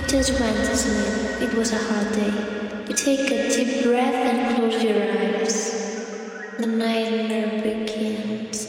Peters went to sleep. It was a hard day. You take a deep breath and close your eyes. The nightmare begins.